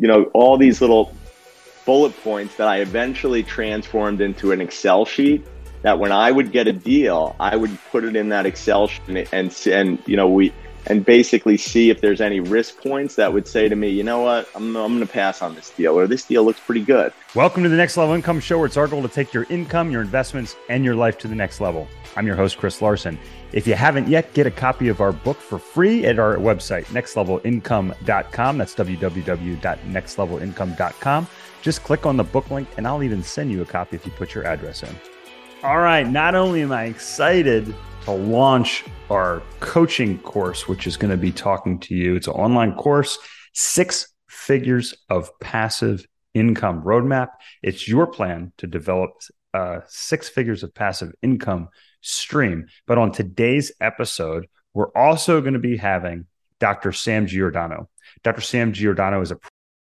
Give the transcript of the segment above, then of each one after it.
you know, all these little bullet points that I eventually transformed into an Excel sheet that when I would get a deal, I would put it in that Excel sheet and, and, you know, we, and basically see if there's any risk points that would say to me, you know what, I'm, I'm going to pass on this deal or this deal looks pretty good. Welcome to the Next Level Income Show, where it's our goal to take your income, your investments, and your life to the next level. I'm your host, Chris Larson. If you haven't yet, get a copy of our book for free at our website, nextlevelincome.com. That's www.nextlevelincome.com. Just click on the book link, and I'll even send you a copy if you put your address in. All right, not only am I excited to launch our coaching course, which is going to be talking to you, it's an online course, six figures of passive income roadmap. It's your plan to develop uh, six figures of passive income stream. But on today's episode, we're also going to be having Dr. Sam Giordano. Dr. Sam Giordano is a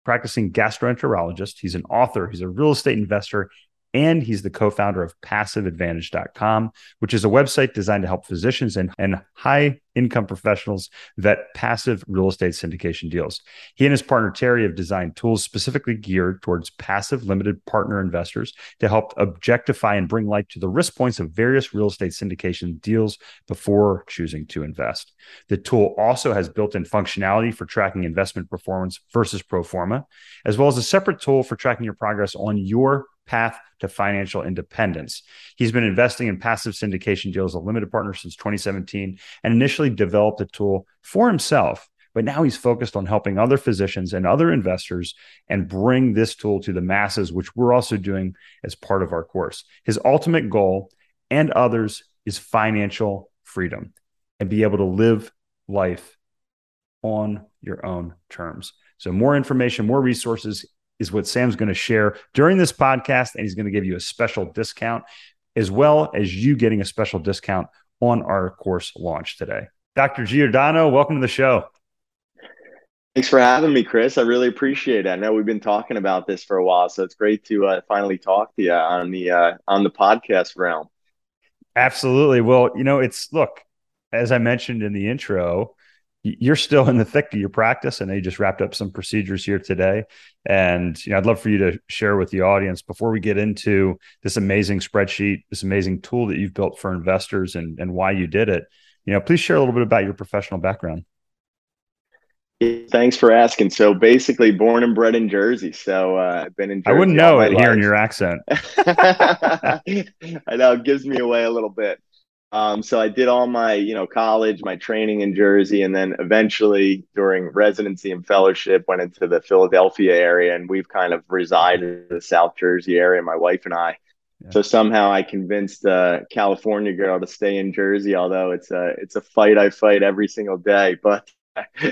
practicing gastroenterologist. He's an author, he's a real estate investor, and he's the co founder of PassiveAdvantage.com, which is a website designed to help physicians and, and high income professionals vet passive real estate syndication deals. He and his partner, Terry, have designed tools specifically geared towards passive limited partner investors to help objectify and bring light to the risk points of various real estate syndication deals before choosing to invest. The tool also has built in functionality for tracking investment performance versus pro forma, as well as a separate tool for tracking your progress on your path to financial independence. He's been investing in passive syndication deals of limited partners since 2017 and initially developed a tool for himself. But now he's focused on helping other physicians and other investors and bring this tool to the masses, which we're also doing as part of our course. His ultimate goal and others is financial freedom and be able to live life on your own terms. So, more information, more resources is what Sam's going to share during this podcast, and he's going to give you a special discount, as well as you getting a special discount on our course launch today. Dr. Giordano, welcome to the show. Thanks for having me, Chris. I really appreciate it. I know we've been talking about this for a while, so it's great to uh, finally talk to you on the uh, on the podcast realm. Absolutely. Well, you know, it's look, as I mentioned in the intro, you're still in the thick of your practice and they just wrapped up some procedures here today and you know i'd love for you to share with the audience before we get into this amazing spreadsheet this amazing tool that you've built for investors and, and why you did it you know please share a little bit about your professional background Thanks for asking. So basically, born and bred in Jersey. So uh, I've been in. Jersey I wouldn't know it hearing your accent. I know it gives me away a little bit. Um, so I did all my, you know, college, my training in Jersey, and then eventually during residency and fellowship went into the Philadelphia area, and we've kind of resided in the South Jersey area, my wife and I. Yeah. So somehow I convinced a California girl to stay in Jersey, although it's a it's a fight I fight every single day. But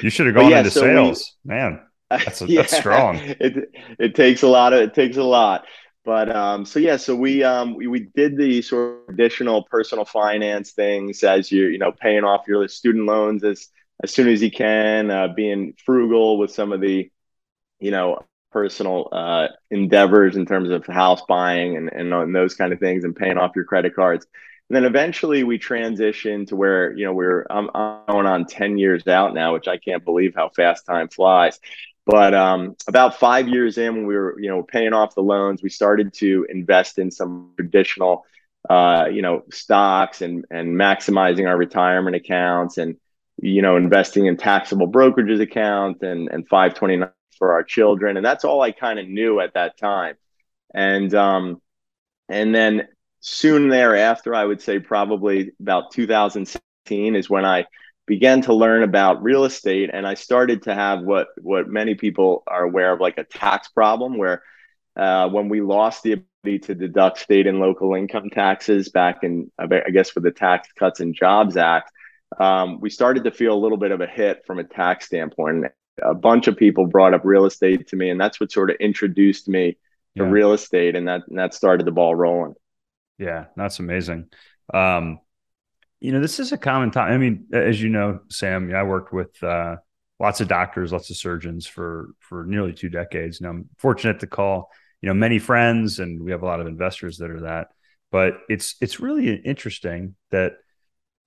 you should have gone yeah, into so sales, we, man. That's a, yeah, that's strong. It it takes a lot of it takes a lot. But um, so yeah, so we um we, we did the sort of additional personal finance things as you you know paying off your student loans as as soon as you can, uh, being frugal with some of the you know personal uh, endeavors in terms of house buying and, and, and those kind of things and paying off your credit cards. And then eventually we transitioned to where, you know, we're I'm, I'm going on 10 years out now, which I can't believe how fast time flies. But um, about five years in, when we were, you know, paying off the loans, we started to invest in some traditional, uh, you know, stocks and and maximizing our retirement accounts and, you know, investing in taxable brokerages accounts and and 529 for our children, and that's all I kind of knew at that time. And um, and then soon thereafter, I would say probably about 2016 is when I began to learn about real estate and i started to have what what many people are aware of like a tax problem where uh, when we lost the ability to deduct state and local income taxes back in i guess with the tax cuts and jobs act um, we started to feel a little bit of a hit from a tax standpoint. A bunch of people brought up real estate to me and that's what sort of introduced me to yeah. real estate and that and that started the ball rolling. Yeah that's amazing. Um, you know, this is a common time. I mean, as you know, Sam, I worked with uh, lots of doctors, lots of surgeons for for nearly two decades. And I'm fortunate to call, you know, many friends, and we have a lot of investors that are that. But it's it's really interesting that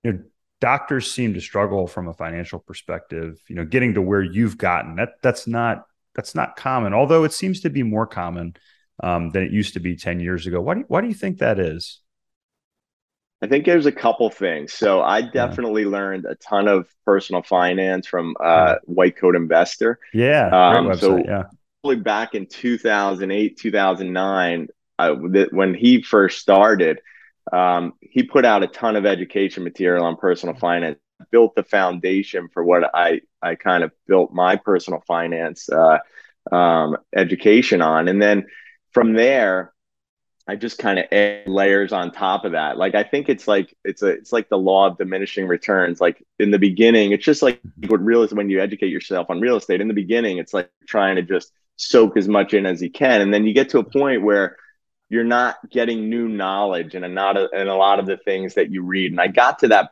you know doctors seem to struggle from a financial perspective. You know, getting to where you've gotten that that's not that's not common, although it seems to be more common um, than it used to be 10 years ago. Why do why do you think that is? I think there's a couple things. So I definitely yeah. learned a ton of personal finance from uh, White Coat Investor. Yeah. Um, website, so yeah. probably back in 2008, 2009, I, when he first started, um, he put out a ton of education material on personal finance, built the foundation for what I, I kind of built my personal finance uh, um, education on. And then from there, I just kind of add layers on top of that. Like I think it's like it's a it's like the law of diminishing returns. Like in the beginning, it's just like what real is when you educate yourself on real estate. In the beginning, it's like trying to just soak as much in as you can, and then you get to a point where you're not getting new knowledge and a not a, and a lot of the things that you read. And I got to that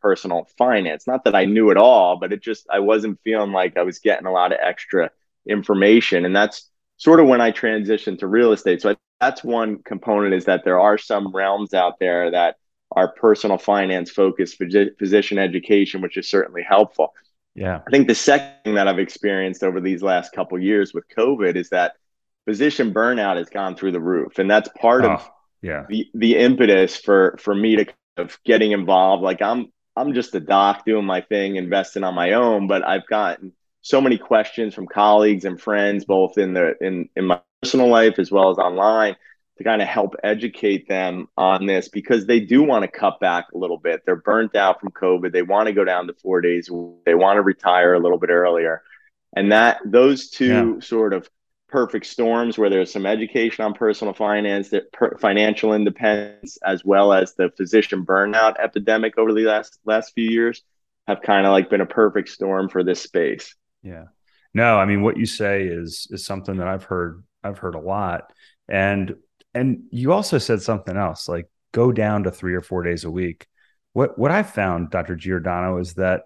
personal finance. Not that I knew it all, but it just I wasn't feeling like I was getting a lot of extra information, and that's sort of when I transitioned to real estate. So I that's one component is that there are some realms out there that are personal finance focused physician education which is certainly helpful. Yeah. I think the second thing that i've experienced over these last couple years with covid is that physician burnout has gone through the roof. And that's part oh, of yeah. the the impetus for for me to kind of getting involved. Like i'm i'm just a doc doing my thing investing on my own but i've gotten so many questions from colleagues and friends both in the in in my personal life as well as online to kind of help educate them on this because they do want to cut back a little bit. They're burnt out from COVID. They want to go down to four days. They want to retire a little bit earlier. And that those two yeah. sort of perfect storms where there's some education on personal finance, that per, financial independence, as well as the physician burnout epidemic over the last last few years have kind of like been a perfect storm for this space. Yeah. No, I mean what you say is is something that I've heard I've heard a lot. And and you also said something else, like go down to three or four days a week. What what I found, Dr. Giordano, is that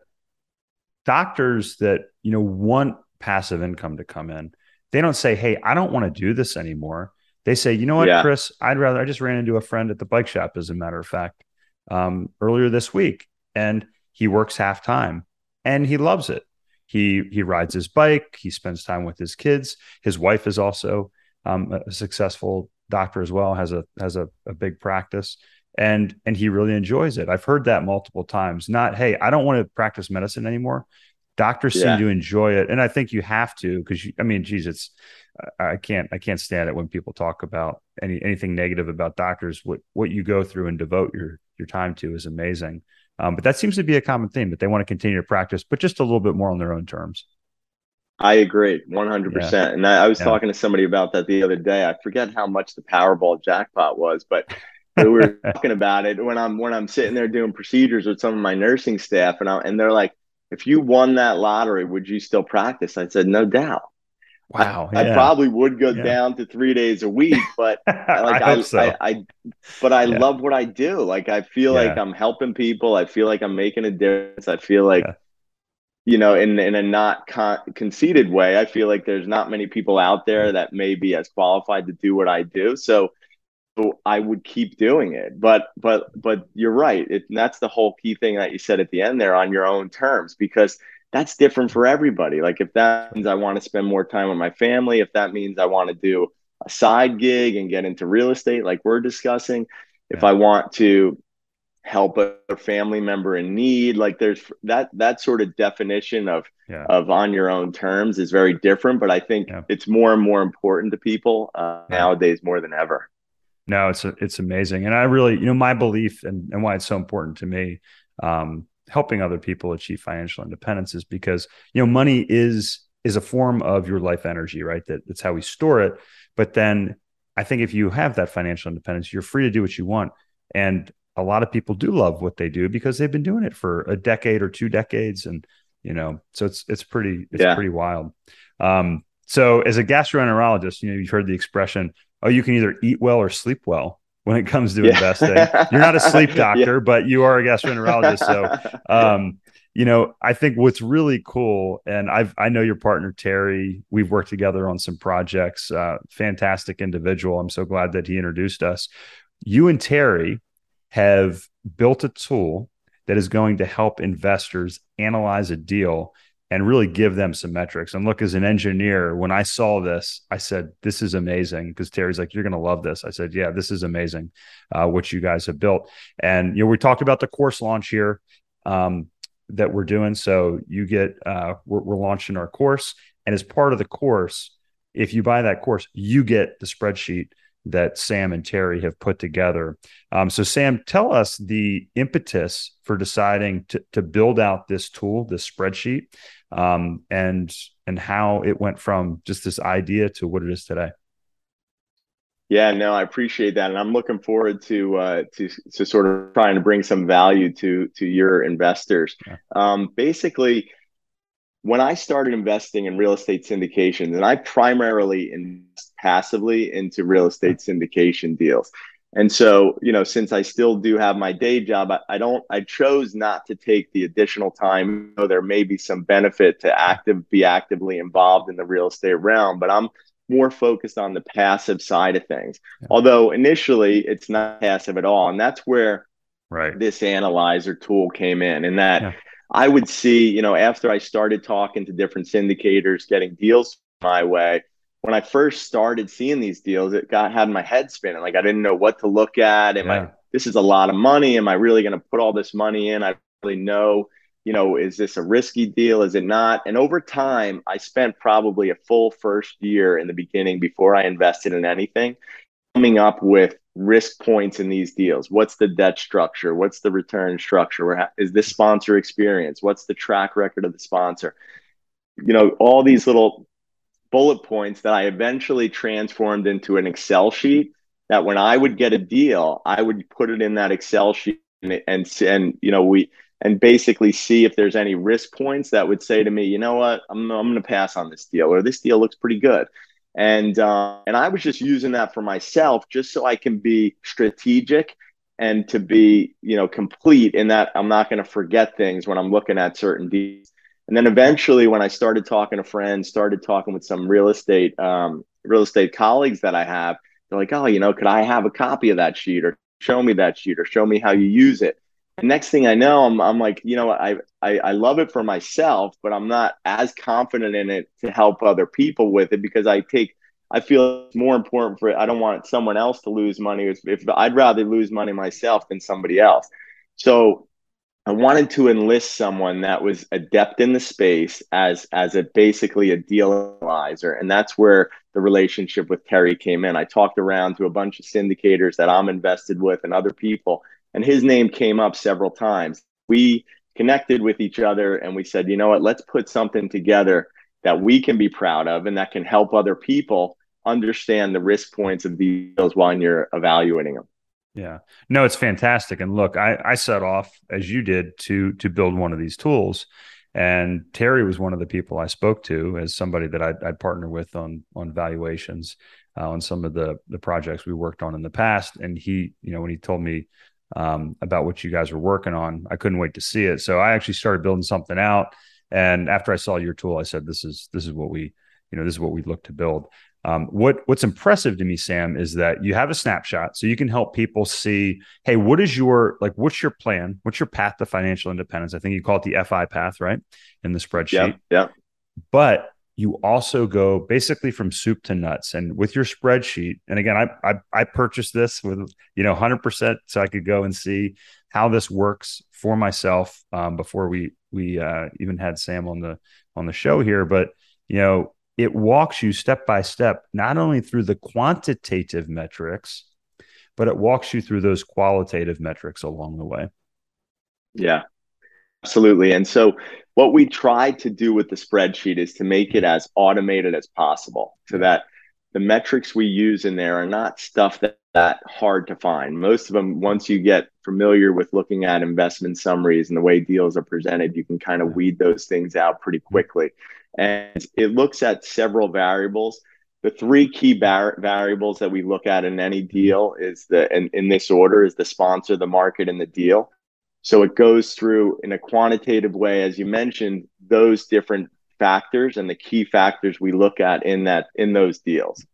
doctors that you know want passive income to come in, they don't say, "Hey, I don't want to do this anymore." They say, "You know what, yeah. Chris? I'd rather." I just ran into a friend at the bike shop, as a matter of fact, um, earlier this week, and he works half time, and he loves it. He he rides his bike. He spends time with his kids. His wife is also um, a successful doctor as well. has a has a, a big practice, and and he really enjoys it. I've heard that multiple times. Not hey, I don't want to practice medicine anymore. Doctors yeah. seem to enjoy it, and I think you have to because I mean, geez, it's I can't I can't stand it when people talk about any anything negative about doctors. What what you go through and devote your your time to is amazing. Um, but that seems to be a common theme that they want to continue to practice, but just a little bit more on their own terms. I agree 100%. Yeah. And I, I was yeah. talking to somebody about that the other day. I forget how much the Powerball jackpot was, but we were talking about it when I'm when I'm sitting there doing procedures with some of my nursing staff and I, and they're like, if you won that lottery, would you still practice? I said, no doubt. Wow. I, yeah. I probably would go yeah. down to three days a week, but like I, I, so. I, I, but I yeah. love what I do. Like I feel like I'm helping people. I feel like I'm making a difference. I feel like, you know, in in a not con- conceited way, I feel like there's not many people out there mm-hmm. that may be as qualified to do what I do. So, so I would keep doing it. But but but you're right. It, that's the whole key thing that you said at the end there on your own terms because that's different for everybody. Like if that means I want to spend more time with my family, if that means I want to do a side gig and get into real estate like we're discussing, yeah. if I want to help a family member in need, like there's that that sort of definition of yeah. of on your own terms is very different, but I think yeah. it's more and more important to people uh, nowadays more than ever. No, it's a, it's amazing, and I really, you know, my belief and, and why it's so important to me um, helping other people achieve financial independence is because you know money is is a form of your life energy right? That that's how we store it. But then i think if you have that financial independence you're free to do what you want. And a lot of people do love what they do because they've been doing it for a decade or two decades and you know so it's it's pretty it's yeah. pretty wild. Um so as a gastroenterologist you know you've heard the expression oh you can either eat well or sleep well when it comes to yeah. investing. You're not a sleep doctor, yeah. but you are a gastroenterologist. So, um, you know, I think what's really cool, and I've I know your partner Terry. We've worked together on some projects. Uh, fantastic individual. I'm so glad that he introduced us. You and Terry have built a tool that is going to help investors analyze a deal and really give them some metrics. And look, as an engineer, when I saw this, I said, "This is amazing." Because Terry's like, "You're going to love this." I said, "Yeah, this is amazing, uh, what you guys have built." And you know, we talked about the course launch here um, that we're doing. So you get, uh, we're, we're launching our course, and as part of the course, if you buy that course, you get the spreadsheet that Sam and Terry have put together. Um, so, Sam, tell us the impetus for deciding to, to build out this tool, this spreadsheet, um, and and how it went from just this idea to what it is today. Yeah, no, I appreciate that, and I'm looking forward to uh, to to sort of trying to bring some value to to your investors. Yeah. Um, basically, when I started investing in real estate syndications, and I primarily invest passively into real estate syndication deals. And so, you know, since I still do have my day job, I, I don't, I chose not to take the additional time. though there may be some benefit to active, be actively involved in the real estate realm, but I'm more focused on the passive side of things. Yeah. Although initially it's not passive at all. And that's where right. this analyzer tool came in, and that yeah I would see, you know, after I started talking to different syndicators, getting deals my way, when I first started seeing these deals, it got had my head spinning. Like I didn't know what to look at. Am yeah. I this is a lot of money? Am I really going to put all this money in? I really know, you know, is this a risky deal? Is it not? And over time, I spent probably a full first year in the beginning before I invested in anything, coming up with risk points in these deals? What's the debt structure? What's the return structure? Is this sponsor experience? What's the track record of the sponsor? You know, all these little bullet points that I eventually transformed into an Excel sheet that when I would get a deal, I would put it in that Excel sheet and, and, and you know, we, and basically see if there's any risk points that would say to me, you know what, I'm, I'm going to pass on this deal or this deal looks pretty good and uh, and I was just using that for myself, just so I can be strategic and to be you know complete in that I'm not going to forget things when I'm looking at certain deals. And then eventually, when I started talking to friends, started talking with some real estate um, real estate colleagues that I have, they're like, oh, you know, could I have a copy of that sheet or show me that sheet or show me how you use it? And next thing I know, I'm, I'm like, you know, I, I, I love it for myself, but I'm not as confident in it to help other people with it because I take, I feel it's more important for, I don't want someone else to lose money. If, if I'd rather lose money myself than somebody else. So I wanted to enlist someone that was adept in the space as, as a basically a deal. And that's where the relationship with Terry came in. I talked around to a bunch of syndicators that I'm invested with and other people and his name came up several times. We connected with each other and we said, you know what, let's put something together that we can be proud of and that can help other people understand the risk points of these deals while you're evaluating them. Yeah, no, it's fantastic. And look, I, I set off as you did to to build one of these tools, and Terry was one of the people I spoke to as somebody that I'd, I'd partner with on on valuations uh, on some of the the projects we worked on in the past. And he, you know, when he told me um, about what you guys were working on. I couldn't wait to see it. So I actually started building something out. And after I saw your tool, I said, "This is this is what we, you know, this is what we look to build." Um, what what's impressive to me, Sam, is that you have a snapshot, so you can help people see, hey, what is your like, what's your plan? What's your path to financial independence? I think you call it the FI path, right, in the spreadsheet. Yeah. Yeah. But you also go basically from soup to nuts and with your spreadsheet and again i i, I purchased this with you know 100% so i could go and see how this works for myself um, before we we uh, even had sam on the on the show here but you know it walks you step by step not only through the quantitative metrics but it walks you through those qualitative metrics along the way. Yeah absolutely. And so what we tried to do with the spreadsheet is to make it mm-hmm. as automated as possible so that the metrics we use in there are not stuff that that hard to find. Most of them, once you get familiar with looking at investment summaries and the way deals are presented, you can kind of weed those things out pretty mm-hmm. quickly. And it looks at several variables. The three key bar- variables that we look at in any deal is the, in, in this order, is the sponsor, the market, and the deal. So it goes through in a quantitative way, as you mentioned, those different factors and the key factors we look at in that in those deals.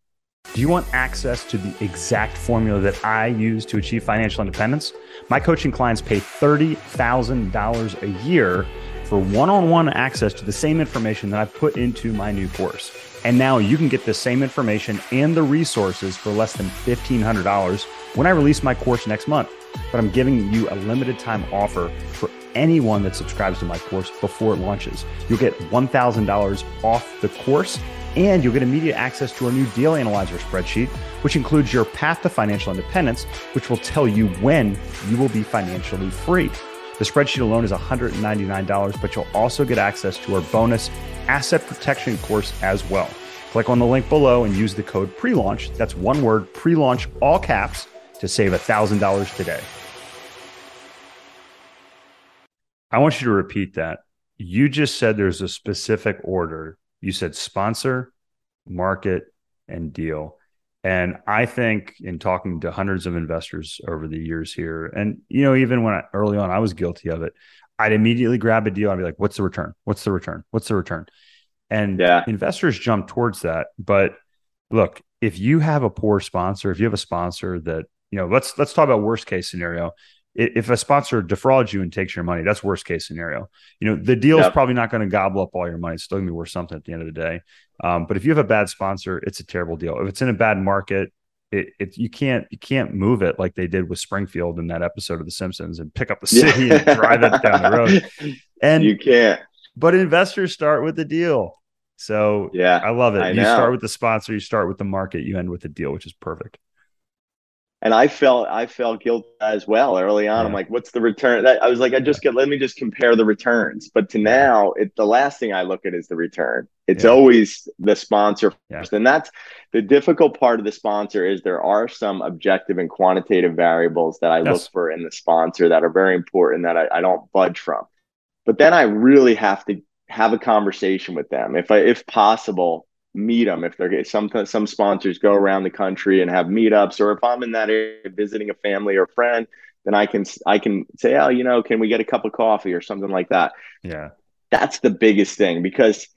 Do you want access to the exact formula that I use to achieve financial independence? My coaching clients pay $30,000 a year for one on one access to the same information that I've put into my new course. And now you can get the same information and the resources for less than $1,500 when I release my course next month. But I'm giving you a limited time offer for anyone that subscribes to my course before it launches. You'll get $1,000 off the course and you'll get immediate access to our new deal analyzer spreadsheet, which includes your path to financial independence, which will tell you when you will be financially free. The spreadsheet alone is $199, but you'll also get access to our bonus asset protection course as well. Click on the link below and use the code pre-launch. That's one word, pre-launch, all caps, to save $1,000 today. I want you to repeat that. You just said there's a specific order. You said sponsor, market, and deal. And I think in talking to hundreds of investors over the years here, and you know, even when I, early on I was guilty of it, I'd immediately grab a deal. I'd be like, "What's the return? What's the return? What's the return?" And yeah. investors jump towards that. But look, if you have a poor sponsor, if you have a sponsor that you know, let's let's talk about worst case scenario. If a sponsor defrauds you and takes your money, that's worst case scenario. You know, the deal is yep. probably not going to gobble up all your money. It's still going to be worth something at the end of the day. Um, but if you have a bad sponsor, it's a terrible deal. If it's in a bad market, it, it, you can't you can't move it like they did with Springfield in that episode of The Simpsons and pick up the city yeah. and drive it down the road. And you can't. But investors start with the deal. So yeah, I love it. I you know. start with the sponsor, you start with the market, you end with the deal, which is perfect and I felt I felt guilty as well early on. Yeah. I'm like, what's the return? I was like, I just get let me just compare the returns. But to now, it the last thing I look at is the return. It's yeah. always the sponsor first, and that's the difficult part of the sponsor is there are some objective and quantitative variables that I yes. look for in the sponsor that are very important that I, I don't budge from. But then I really have to have a conversation with them if I if possible meet them if they're some some sponsors go around the country and have meetups or if i'm in that area visiting a family or friend then i can i can say oh you know can we get a cup of coffee? or something like that. Yeah. That's the biggest thing because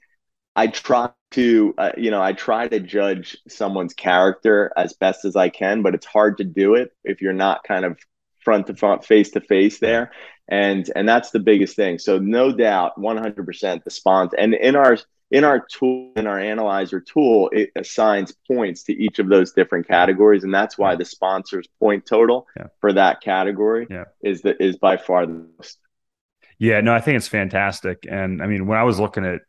i try to uh, you know i try to judge someone's character as best as i can but it's hard to do it if you're not kind of front to front face to face there. And and that's the biggest thing. So no doubt 100% the sponsor and in our in our tool in our analyzer tool it assigns points to each of those different categories and that's why the sponsor's point total yeah. for that category yeah. is the is by far the most yeah no i think it's fantastic and i mean when i was looking at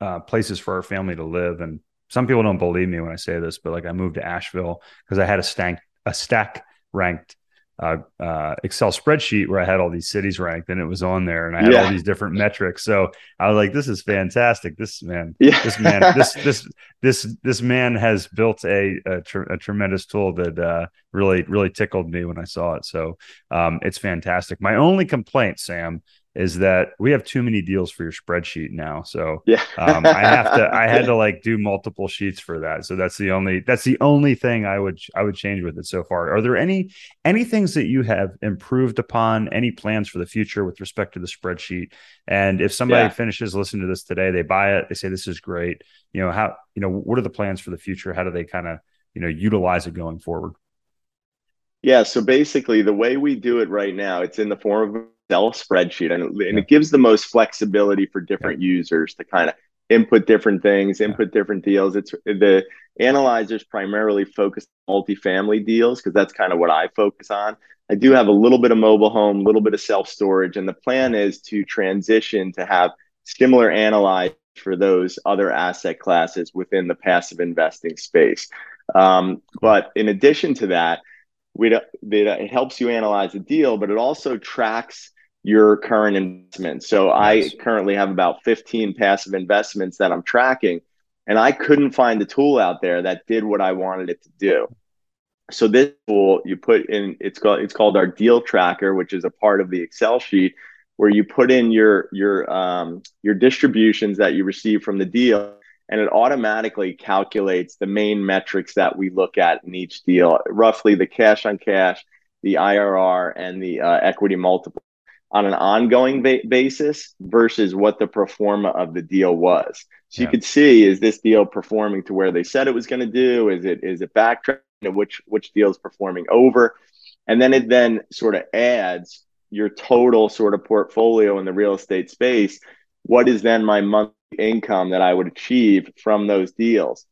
uh, places for our family to live and some people don't believe me when i say this but like i moved to asheville because i had a stack a stack ranked uh, uh, Excel spreadsheet where I had all these cities ranked and it was on there and I had yeah. all these different metrics. So I was like, this is fantastic. This man, yeah. this man, this, this, this, this man has built a, a, tr- a tremendous tool that uh, really, really tickled me when I saw it. So um, it's fantastic. My only complaint, Sam, is that we have too many deals for your spreadsheet now. So yeah, um, I have to I had to like do multiple sheets for that. So that's the only that's the only thing I would I would change with it so far. Are there any any things that you have improved upon? Any plans for the future with respect to the spreadsheet? And if somebody yeah. finishes listening to this today, they buy it, they say this is great. You know how you know what are the plans for the future? How do they kind of you know utilize it going forward? Yeah, so basically the way we do it right now, it's in the form of Excel spreadsheet, and, and it gives the most flexibility for different users to kind of input different things, input different deals. It's the analyzers primarily focus on multifamily deals because that's kind of what I focus on. I do have a little bit of mobile home, a little bit of self storage, and the plan is to transition to have similar analyze for those other asset classes within the passive investing space. Um, but in addition to that, it helps you analyze a deal, but it also tracks your current investments. So nice. I currently have about 15 passive investments that I'm tracking, and I couldn't find a tool out there that did what I wanted it to do. So this tool you put in it's called it's called our deal tracker, which is a part of the Excel sheet where you put in your your um, your distributions that you receive from the deal and it automatically calculates the main metrics that we look at in each deal, roughly the cash on cash, the IRR, and the uh, equity multiple on an ongoing ba- basis versus what the pro forma of the deal was. So yeah. you could see is this deal performing to where they said it was going to do? Is it is it backtracking? Which which deal is performing over? And then it then sort of adds your total sort of portfolio in the real estate space what is then my monthly income that I would achieve from those deals.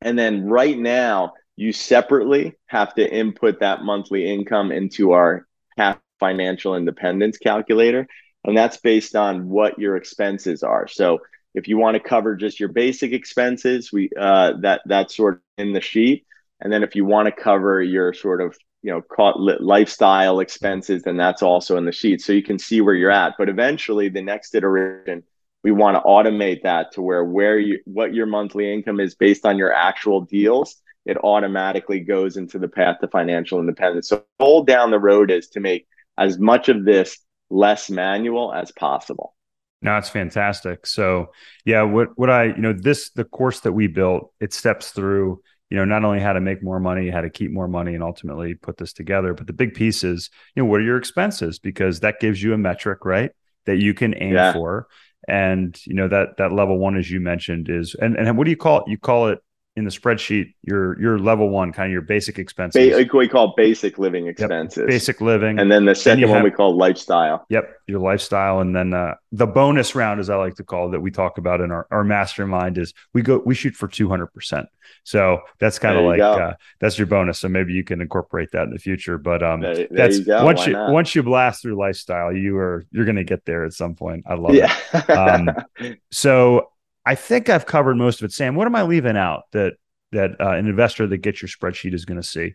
And then right now, you separately have to input that monthly income into our path financial independence calculator. And that's based on what your expenses are. So if you want to cover just your basic expenses, we uh, that that's sort of in the sheet. And then if you want to cover your sort of you know caught lifestyle expenses, then that's also in the sheet. So you can see where you're at. But eventually, the next iteration, we want to automate that to where where you what your monthly income is based on your actual deals. It automatically goes into the path to financial independence. So goal down the road is to make as much of this less manual as possible. No, it's fantastic. So yeah, what what I you know this the course that we built it steps through you know not only how to make more money, how to keep more money, and ultimately put this together, but the big piece is you know what are your expenses because that gives you a metric right that you can aim yeah. for, and you know that that level one as you mentioned is and and what do you call it? You call it in the spreadsheet your your level one kind of your basic expenses. ba- we call basic living expenses. yep. basic living. And then the second then one have, we call lifestyle. Yep your lifestyle. And then uh, the bonus round as i like to call it that we talk about in our, our mastermind is we go we shoot for 200% so that's kind of like uh, that's your bonus. So maybe you can incorporate that in the future. But um there, there that's you once Why you not? once you blast through lifestyle you are you're going to get there at some point. I love yeah. it um, so I think I've covered most of it. Sam, what am I leaving out that that uh, an investor that gets your spreadsheet is going to see?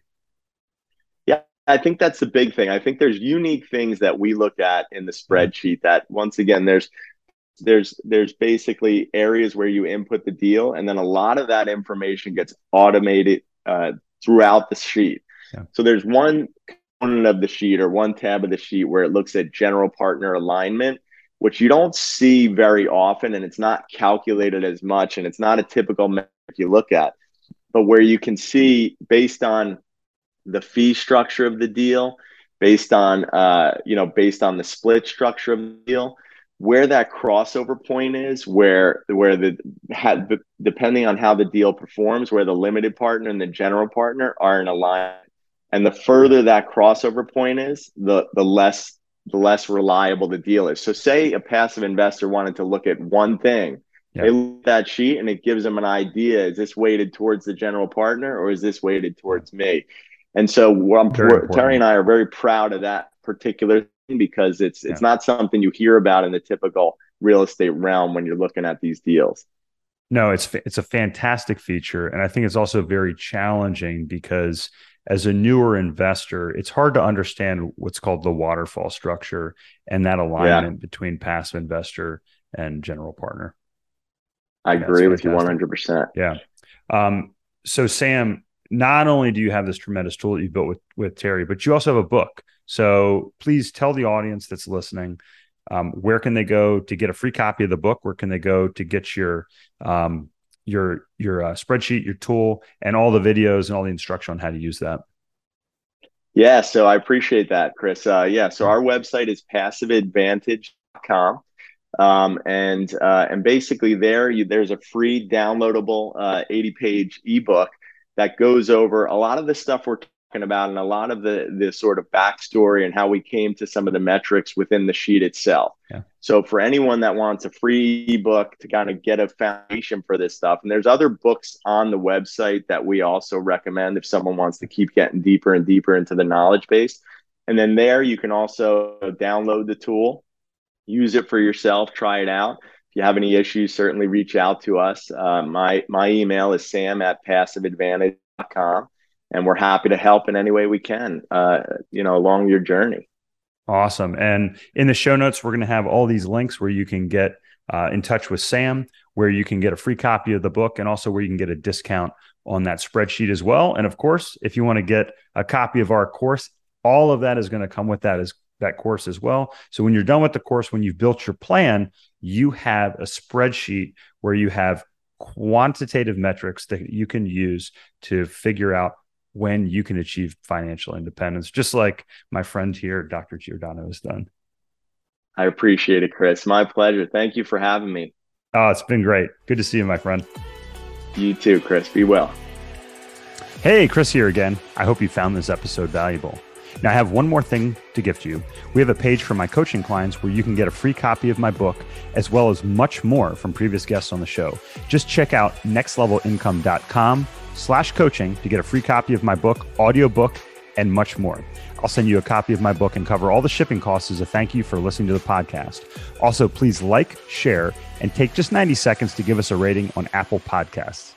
Yeah, I think that's the big thing. I think there's unique things that we look at in the spreadsheet that once again there's there's there's basically areas where you input the deal and then a lot of that information gets automated uh, throughout the sheet. Yeah. So there's one component of the sheet or one tab of the sheet where it looks at general partner alignment which you don't see very often and it's not calculated as much and it's not a typical metric you look at. But where you can see based on the fee structure of the deal based on uh, you know based on the split structure of the deal where that crossover point is where where the had depending on how the deal performs where the limited partner and the general partner are in alignment. And the further that crossover point is the the less the less reliable the deal is. So, say a passive investor wanted to look at one thing, yeah. they look at that sheet and it gives them an idea: is this weighted towards the general partner or is this weighted towards me? And so, I'm, Terry and I are very proud of that particular thing because it's it's not something you hear about in the typical real estate realm when you're looking at these deals. No, it's it's a fantastic feature, and I think it's also very challenging because as a newer investor, it's hard to understand what's called the waterfall structure and that alignment yeah. between passive investor and general partner. I agree with you 100%. Yeah. Um, so, Sam, not only do you have this tremendous tool that you built with, with Terry, but you also have a book. So, please tell the audience that's listening um, where can they go to get a free copy of the book? Where can they go to get your um, your your uh, spreadsheet, your tool, and all the videos and all the instruction on how to use that. Yeah, so I appreciate that, Chris. Uh, yeah, so our website is passiveadvantage.com. Um, and uh, and basically there you, there's a free downloadable uh, 80 page ebook that goes over a lot of the stuff we're talking about and a lot of the the sort of backstory and how we came to some of the metrics within the sheet itself. Yeah. So for anyone that wants a free ebook to kind of get a foundation for this stuff, and there's other books on the website that we also recommend if someone wants to keep getting deeper and deeper into the knowledge base. And then there you can also download the tool, use it for yourself, try it out. If you have any issues, certainly reach out to us. Uh, my my email is sam at passiveadvantage.com and we're happy to help in any way we can, uh, you know, along your journey. Awesome. And in the show notes, we're going to have all these links where you can get uh, in touch with Sam, where you can get a free copy of the book, and also where you can get a discount on that spreadsheet as well. And of course, if you want to get a copy of our course, all of that is going to come with that as that course as well. So when you're done with the course, when you've built your plan, you have a spreadsheet where you have quantitative metrics that you can use to figure out when you can achieve financial independence, just like my friend here, Dr. Giordano, has done. I appreciate it, Chris. My pleasure. Thank you for having me. Oh, it's been great. Good to see you, my friend. You too, Chris. Be well. Hey, Chris here again. I hope you found this episode valuable. Now, I have one more thing to gift you. We have a page for my coaching clients where you can get a free copy of my book, as well as much more from previous guests on the show. Just check out nextlevelincome.com slash coaching to get a free copy of my book, audiobook, and much more. I'll send you a copy of my book and cover all the shipping costs as a thank you for listening to the podcast. Also, please like, share, and take just 90 seconds to give us a rating on Apple Podcasts.